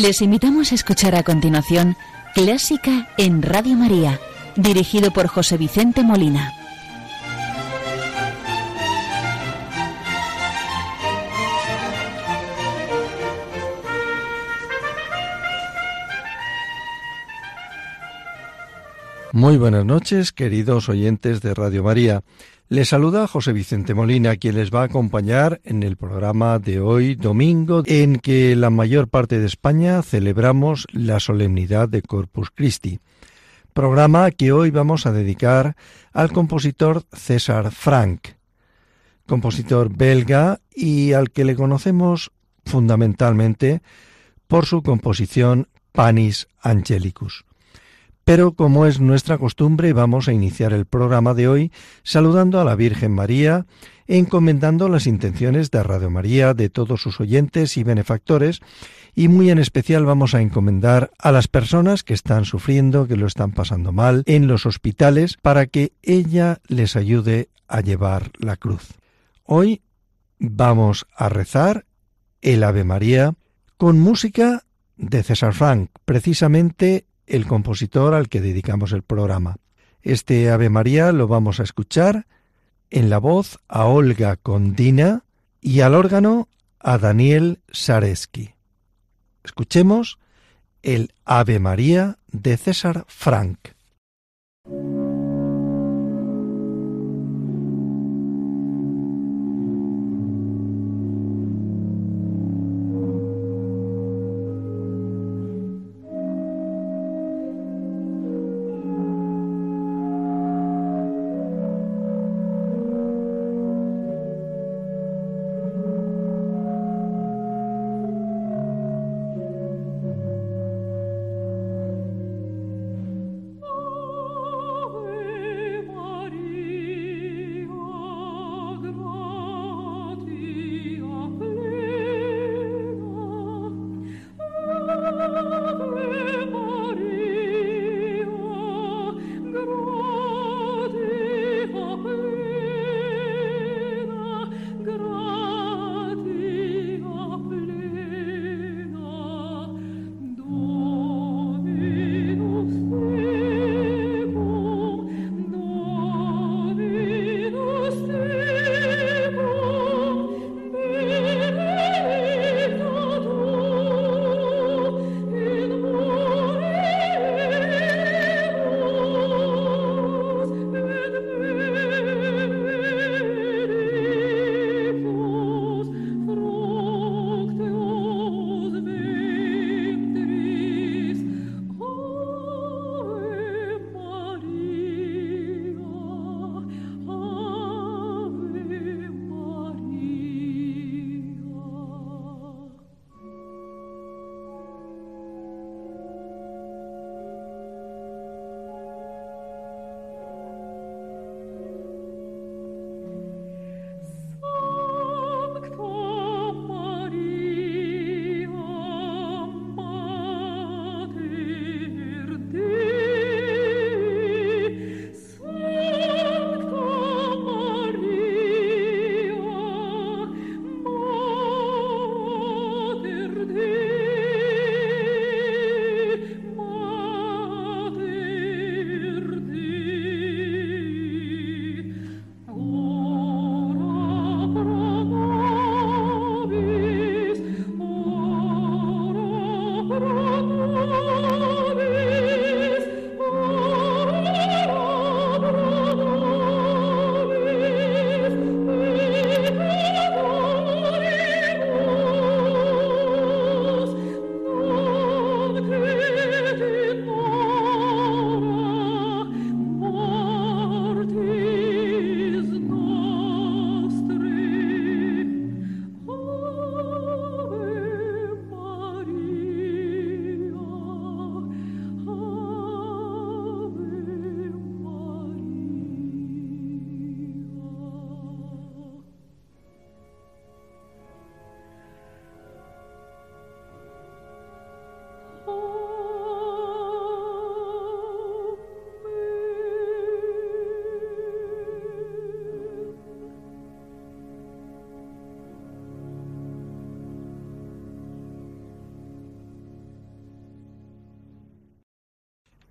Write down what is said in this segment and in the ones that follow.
Les invitamos a escuchar a continuación Clásica en Radio María, dirigido por José Vicente Molina. Muy buenas noches, queridos oyentes de Radio María. Les saluda José Vicente Molina, quien les va a acompañar en el programa de hoy, domingo, en que la mayor parte de España celebramos la solemnidad de Corpus Christi. Programa que hoy vamos a dedicar al compositor César Frank, compositor belga y al que le conocemos fundamentalmente por su composición Panis Angelicus. Pero como es nuestra costumbre, vamos a iniciar el programa de hoy saludando a la Virgen María, encomendando las intenciones de Radio María, de todos sus oyentes y benefactores, y muy en especial vamos a encomendar a las personas que están sufriendo, que lo están pasando mal en los hospitales, para que ella les ayude a llevar la cruz. Hoy vamos a rezar el Ave María con música de César Frank, precisamente el compositor al que dedicamos el programa. Este Ave María lo vamos a escuchar en la voz a Olga Condina y al órgano a Daniel Sareski. Escuchemos el Ave María de César Frank.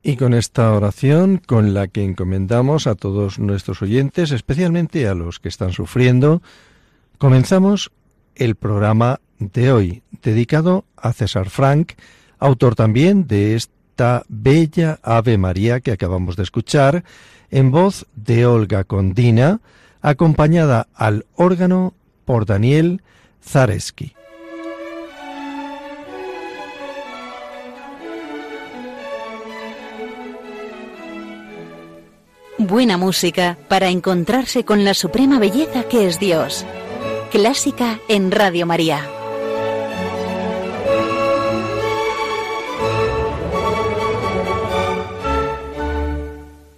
Y con esta oración, con la que encomendamos a todos nuestros oyentes, especialmente a los que están sufriendo, comenzamos el programa de hoy, dedicado a César Frank, autor también de esta bella Ave María que acabamos de escuchar, en voz de Olga Condina, acompañada al órgano por Daniel Zareski. Buena música para encontrarse con la suprema belleza que es Dios. Clásica en Radio María.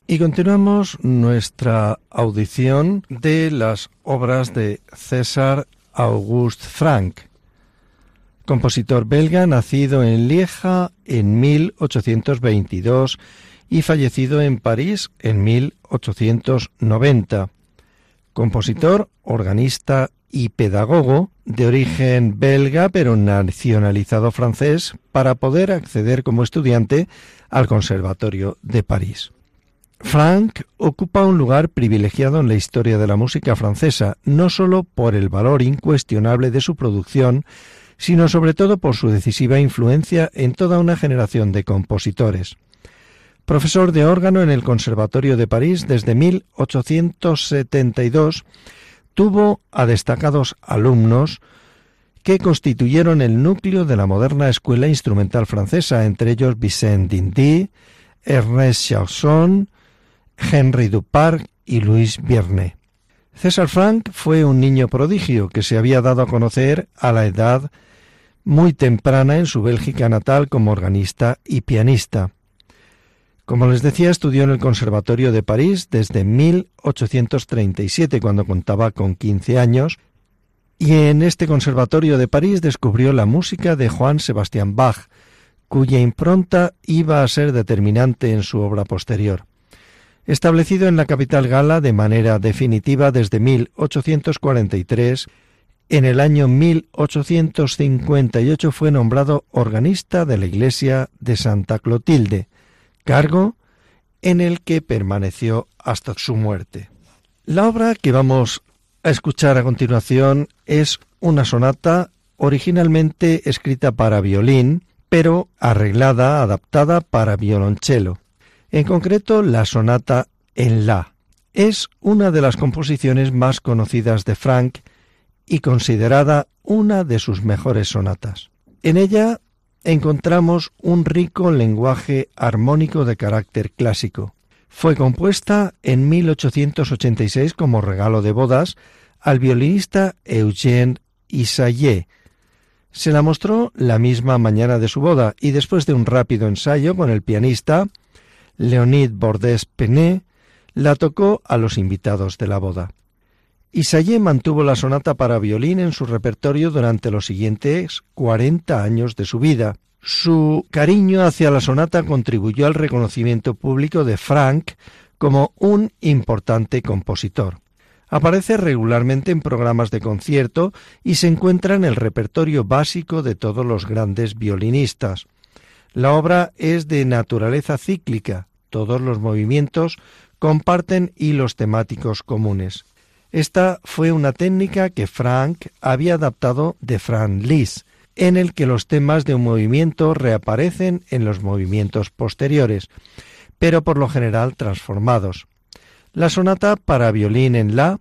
Y continuamos nuestra audición de las obras de César Auguste Frank, compositor belga nacido en Lieja en 1822 y fallecido en París en 1890. Compositor, organista y pedagogo de origen belga pero nacionalizado francés para poder acceder como estudiante al Conservatorio de París. Frank ocupa un lugar privilegiado en la historia de la música francesa, no solo por el valor incuestionable de su producción, sino sobre todo por su decisiva influencia en toda una generación de compositores. Profesor de órgano en el Conservatorio de París desde 1872, tuvo a destacados alumnos que constituyeron el núcleo de la moderna escuela instrumental francesa, entre ellos Vicente Dindy, Ernest Chausson, Henry Dupart y Louis Vierne. César Frank fue un niño prodigio que se había dado a conocer a la edad muy temprana en su Bélgica natal como organista y pianista. Como les decía, estudió en el Conservatorio de París desde 1837, cuando contaba con 15 años, y en este Conservatorio de París descubrió la música de Juan Sebastián Bach, cuya impronta iba a ser determinante en su obra posterior. Establecido en la capital gala de manera definitiva desde 1843, en el año 1858 fue nombrado organista de la iglesia de Santa Clotilde, cargo en el que permaneció hasta su muerte. La obra que vamos a escuchar a continuación es una sonata originalmente escrita para violín, pero arreglada, adaptada para violonchelo en concreto la sonata en La. Es una de las composiciones más conocidas de Frank y considerada una de sus mejores sonatas. En ella encontramos un rico lenguaje armónico de carácter clásico. Fue compuesta en 1886 como regalo de bodas al violinista Eugène Isayé. Se la mostró la misma mañana de su boda y después de un rápido ensayo con el pianista, Leonid Bordés Pené la tocó a los invitados de la boda. Isayé mantuvo la sonata para violín en su repertorio durante los siguientes cuarenta años de su vida. Su cariño hacia la sonata contribuyó al reconocimiento público de Frank como un importante compositor. Aparece regularmente en programas de concierto y se encuentra en el repertorio básico de todos los grandes violinistas. La obra es de naturaleza cíclica, todos los movimientos comparten hilos temáticos comunes. Esta fue una técnica que Frank había adaptado de Franz Liszt, en el que los temas de un movimiento reaparecen en los movimientos posteriores, pero por lo general transformados. La sonata para violín en La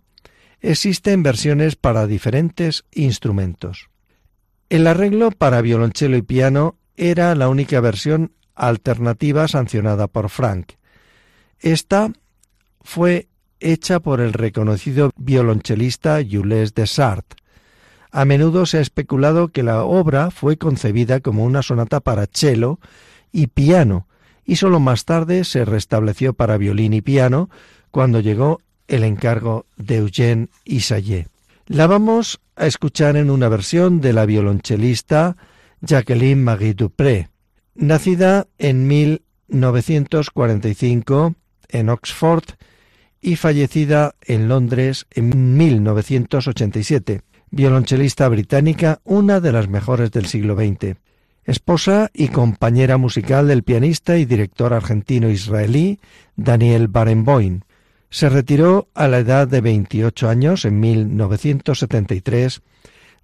existe en versiones para diferentes instrumentos. El arreglo para violonchelo y piano era la única versión alternativa sancionada por Frank. Esta fue hecha por el reconocido violonchelista Jules Desartes. A menudo se ha especulado que la obra fue concebida como una sonata para cello y piano, y sólo más tarde se restableció para violín y piano cuando llegó el encargo de Eugène Isayé. La vamos a escuchar en una versión de la violonchelista Jacqueline Marie Dupré. Nacida en 1945 en Oxford y fallecida en Londres en 1987, violonchelista británica, una de las mejores del siglo XX. esposa y compañera musical del pianista y director argentino-israelí Daniel Barenboim. Se retiró a la edad de 28 años en 1973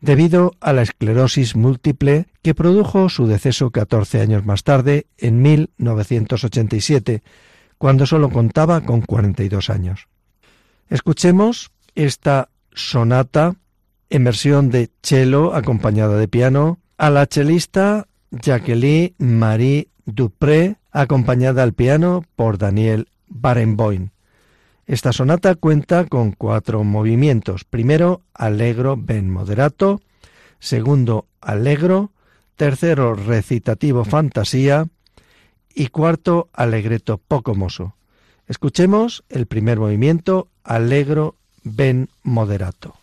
debido a la esclerosis múltiple que produjo su deceso 14 años más tarde, en 1987, cuando solo contaba con 42 años. Escuchemos esta sonata en versión de cello acompañada de piano a la chelista Jacqueline Marie Dupré acompañada al piano por Daniel Barenboim. Esta sonata cuenta con cuatro movimientos. Primero, allegro ben moderato. Segundo, allegro. Tercero, recitativo fantasía. Y cuarto, alegreto poco mozo. Escuchemos el primer movimiento, allegro ben moderato.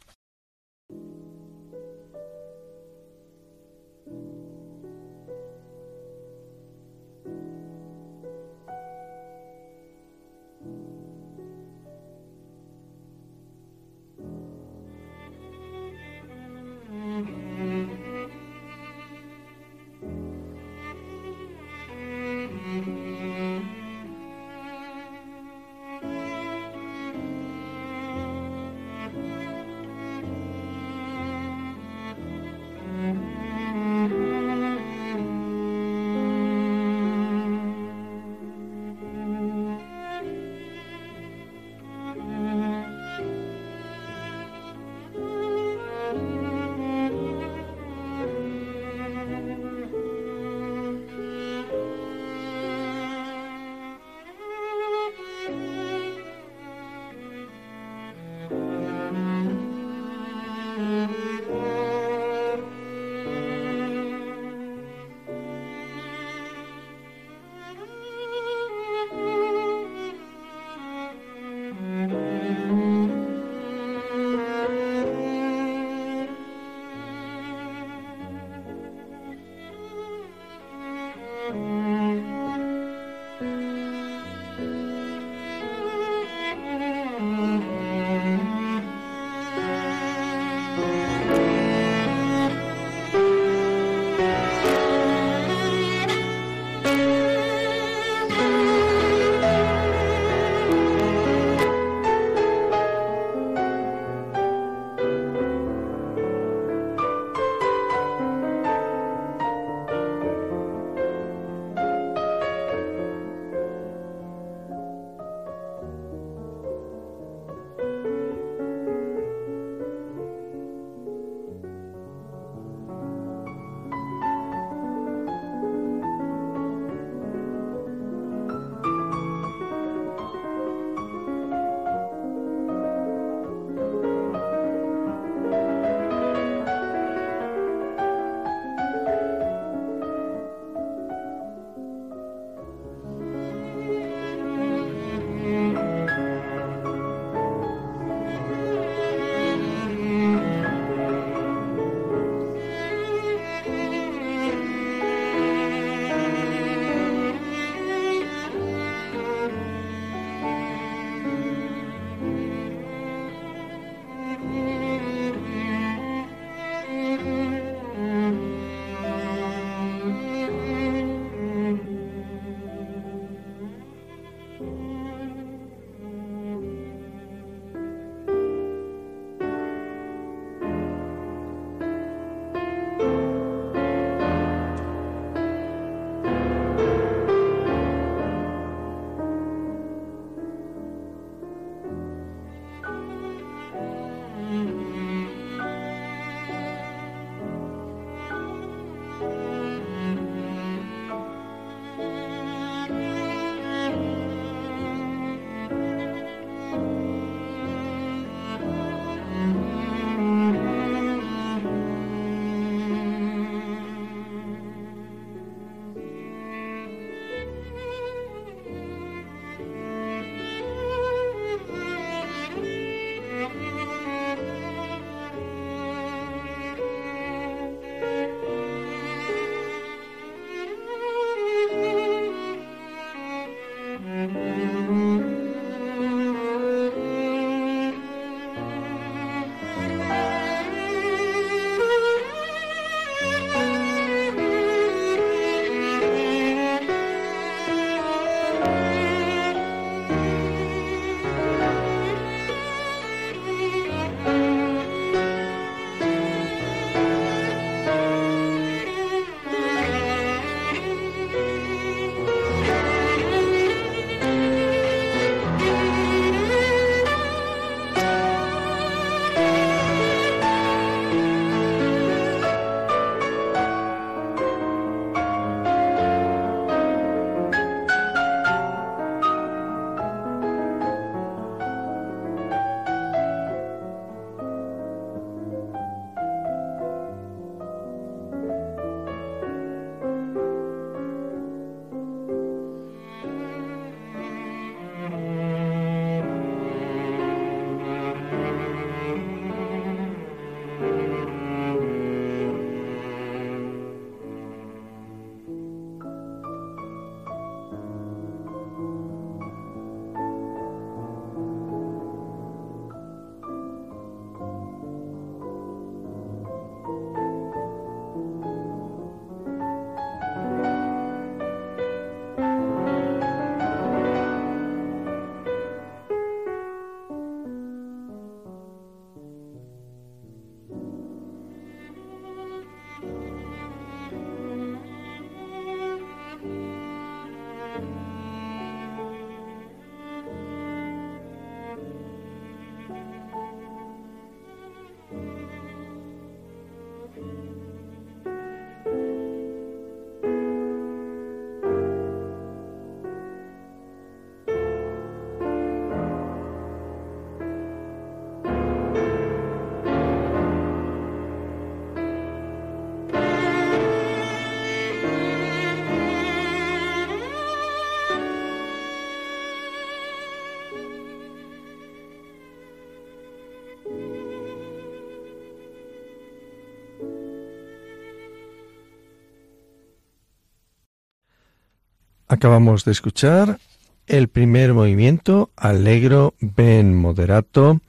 Acabamos de escuchar el primer movimiento allegro ben moderato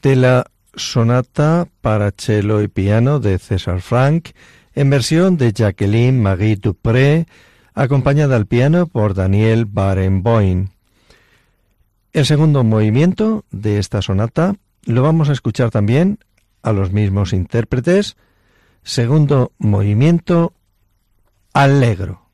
de la sonata para cello y piano de César Frank en versión de Jacqueline Marie Dupré, acompañada al piano por Daniel Barenboim. El segundo movimiento de esta sonata lo vamos a escuchar también a los mismos intérpretes. Segundo movimiento allegro.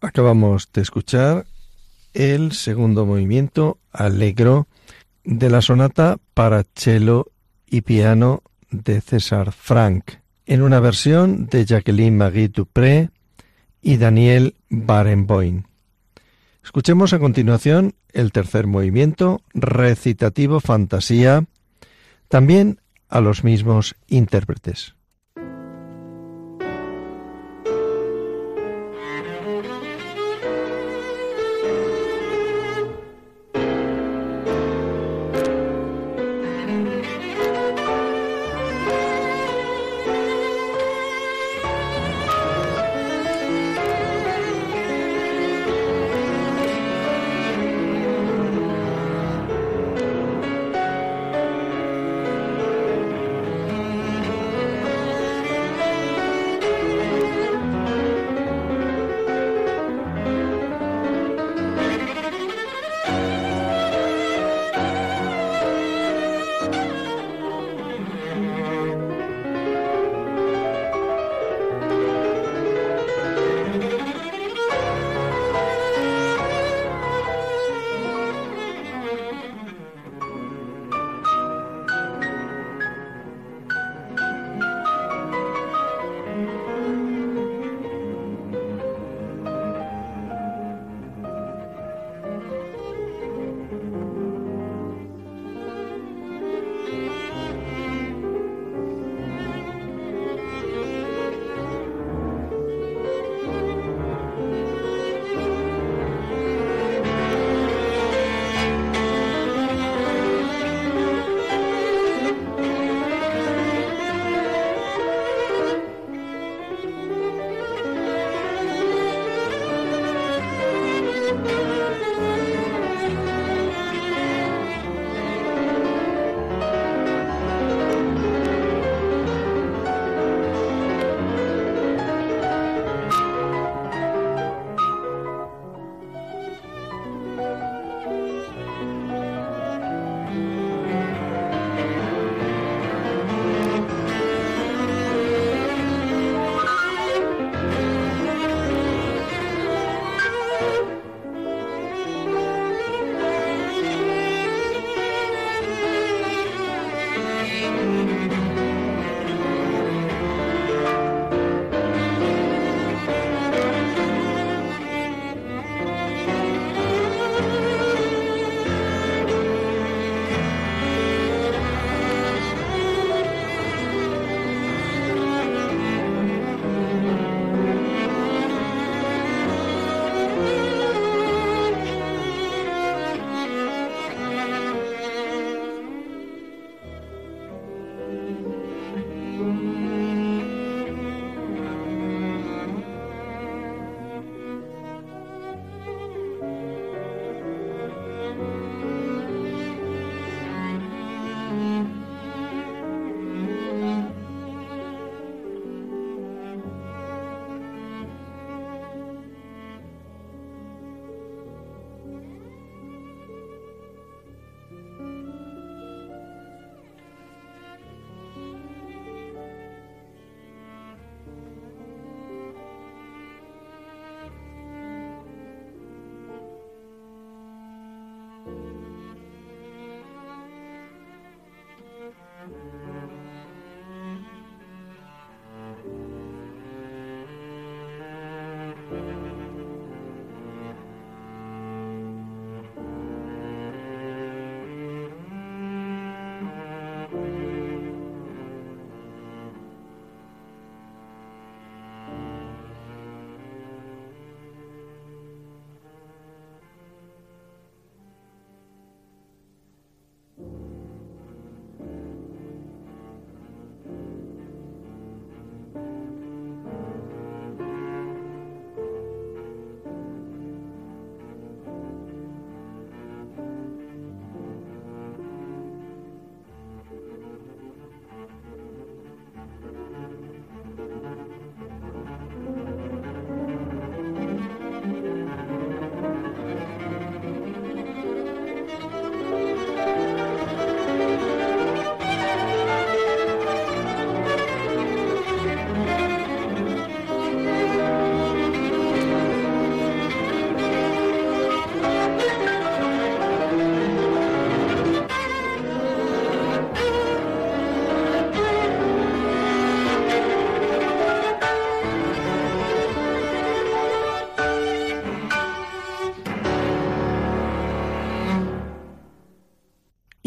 Acabamos de escuchar el segundo movimiento allegro de la sonata para cello y piano de César Frank, en una versión de Jacqueline Marie Dupré y Daniel Barenboim. Escuchemos a continuación el tercer movimiento, recitativo fantasía, también a los mismos intérpretes.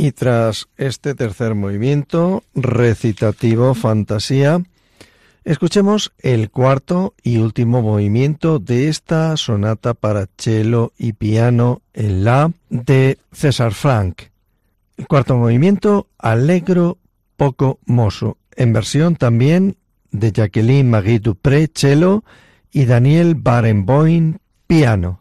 Y tras este tercer movimiento, recitativo fantasía, escuchemos el cuarto y último movimiento de esta sonata para cello y piano en la de César Frank. El cuarto movimiento, Allegro poco mozo, en versión también de Jacqueline Marie Dupré, cello, y Daniel Barenboim, piano.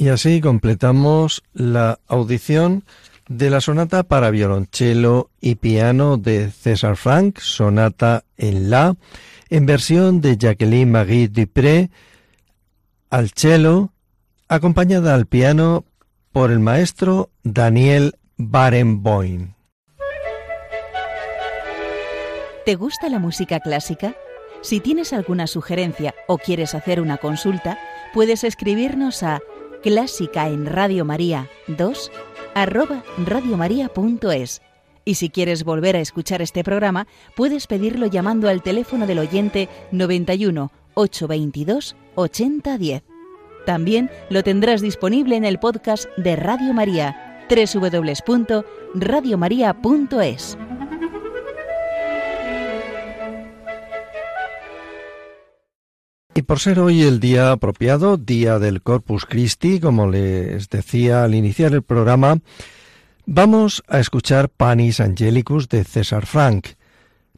Y así completamos la audición de la sonata para violonchelo y piano de César Frank, sonata en La, en versión de Jacqueline Marie Dupré, al cello, acompañada al piano por el maestro Daniel Barenboim. ¿Te gusta la música clásica? Si tienes alguna sugerencia o quieres hacer una consulta, puedes escribirnos a clásica en Radio María 2 arroba radiomaria.es. Y si quieres volver a escuchar este programa, puedes pedirlo llamando al teléfono del oyente 91 822 8010. También lo tendrás disponible en el podcast de Radio María, www.radiomaria.es. Y por ser hoy el día apropiado, día del Corpus Christi, como les decía al iniciar el programa, vamos a escuchar Panis Angelicus de César Frank.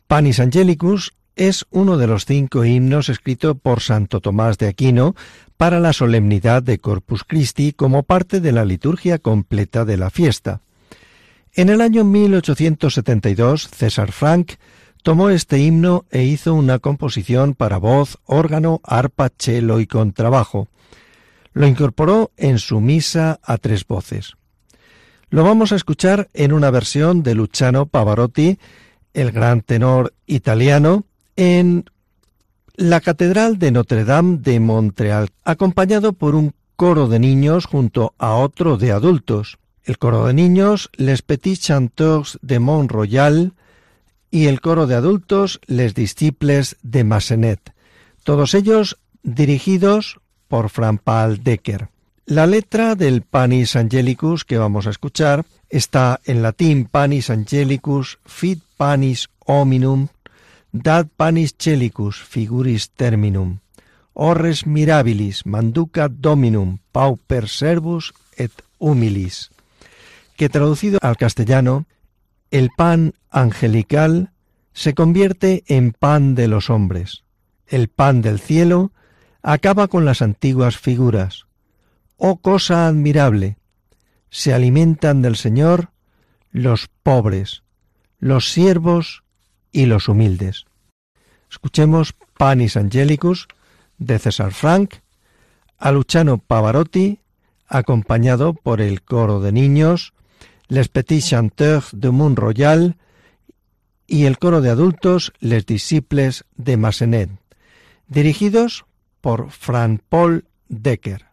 Panis Angelicus es uno de los cinco himnos escritos por Santo Tomás de Aquino para la solemnidad de Corpus Christi como parte de la liturgia completa de la fiesta. En el año 1872, César Frank tomó este himno e hizo una composición para voz, órgano, arpa, cello y contrabajo. Lo incorporó en su misa a tres voces. Lo vamos a escuchar en una versión de Luciano Pavarotti, el gran tenor italiano, en la Catedral de Notre Dame de Montreal, acompañado por un coro de niños junto a otro de adultos. El coro de niños, Les Petits Chanteurs de Mont Royal, y el coro de adultos Les Disciples de Massenet, todos ellos dirigidos por Paul Decker. La letra del Panis Angelicus que vamos a escuchar está en latín Panis Angelicus fit panis hominum dat panis celicus figuris terminum. Orres mirabilis manducat dominum pauper servus et humilis. Que traducido al castellano el pan angelical se convierte en pan de los hombres. El pan del cielo acaba con las antiguas figuras. Oh cosa admirable. Se alimentan del Señor los pobres, los siervos y los humildes. Escuchemos Panis Angelicus de César Frank, a Luciano Pavarotti, acompañado por el coro de niños, Les Petits Chanteurs de Mont Royal y el coro de adultos Les Disciples de Massenet, dirigidos por Fran Paul Decker.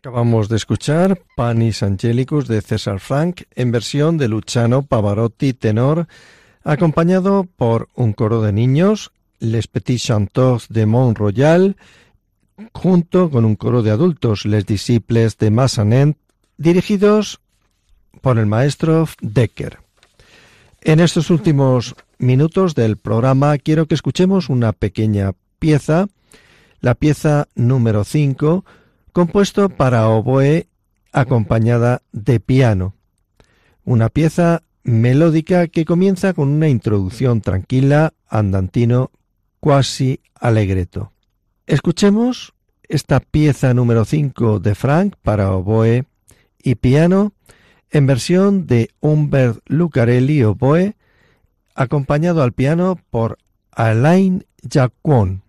Acabamos de escuchar Panis Angelicus de César Frank en versión de Luciano Pavarotti tenor, acompañado por un coro de niños, Les Petits Chanteurs de Mont Royal, junto con un coro de adultos, Les Disciples de Massanet, dirigidos por el maestro Decker. En estos últimos minutos del programa quiero que escuchemos una pequeña pieza, la pieza número 5, compuesto para oboe acompañada de piano. Una pieza melódica que comienza con una introducción tranquila, andantino, quasi alegreto. Escuchemos esta pieza número 5 de Frank para oboe y piano en versión de Humbert Lucarelli oboe, acompañado al piano por Alain Jacquon.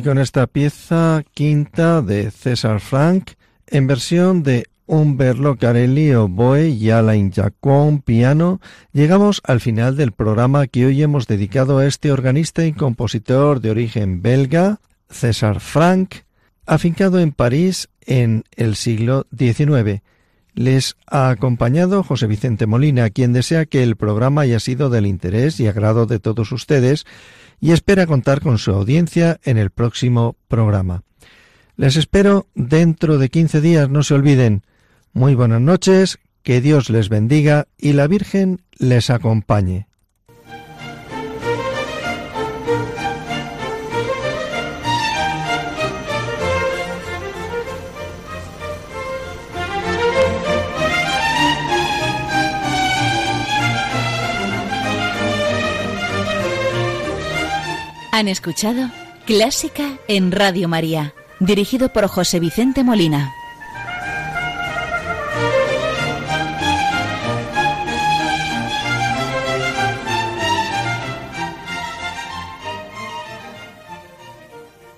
Y con esta pieza quinta de César Frank, en versión de Umberlo Carelli oboe y Alain Jacquon piano, llegamos al final del programa que hoy hemos dedicado a este organista y compositor de origen belga, César Frank, afincado en París en el siglo XIX. Les ha acompañado José Vicente Molina, quien desea que el programa haya sido del interés y agrado de todos ustedes y espera contar con su audiencia en el próximo programa. Les espero dentro de 15 días, no se olviden. Muy buenas noches, que Dios les bendiga y la Virgen les acompañe. Han escuchado Clásica en Radio María, dirigido por José Vicente Molina.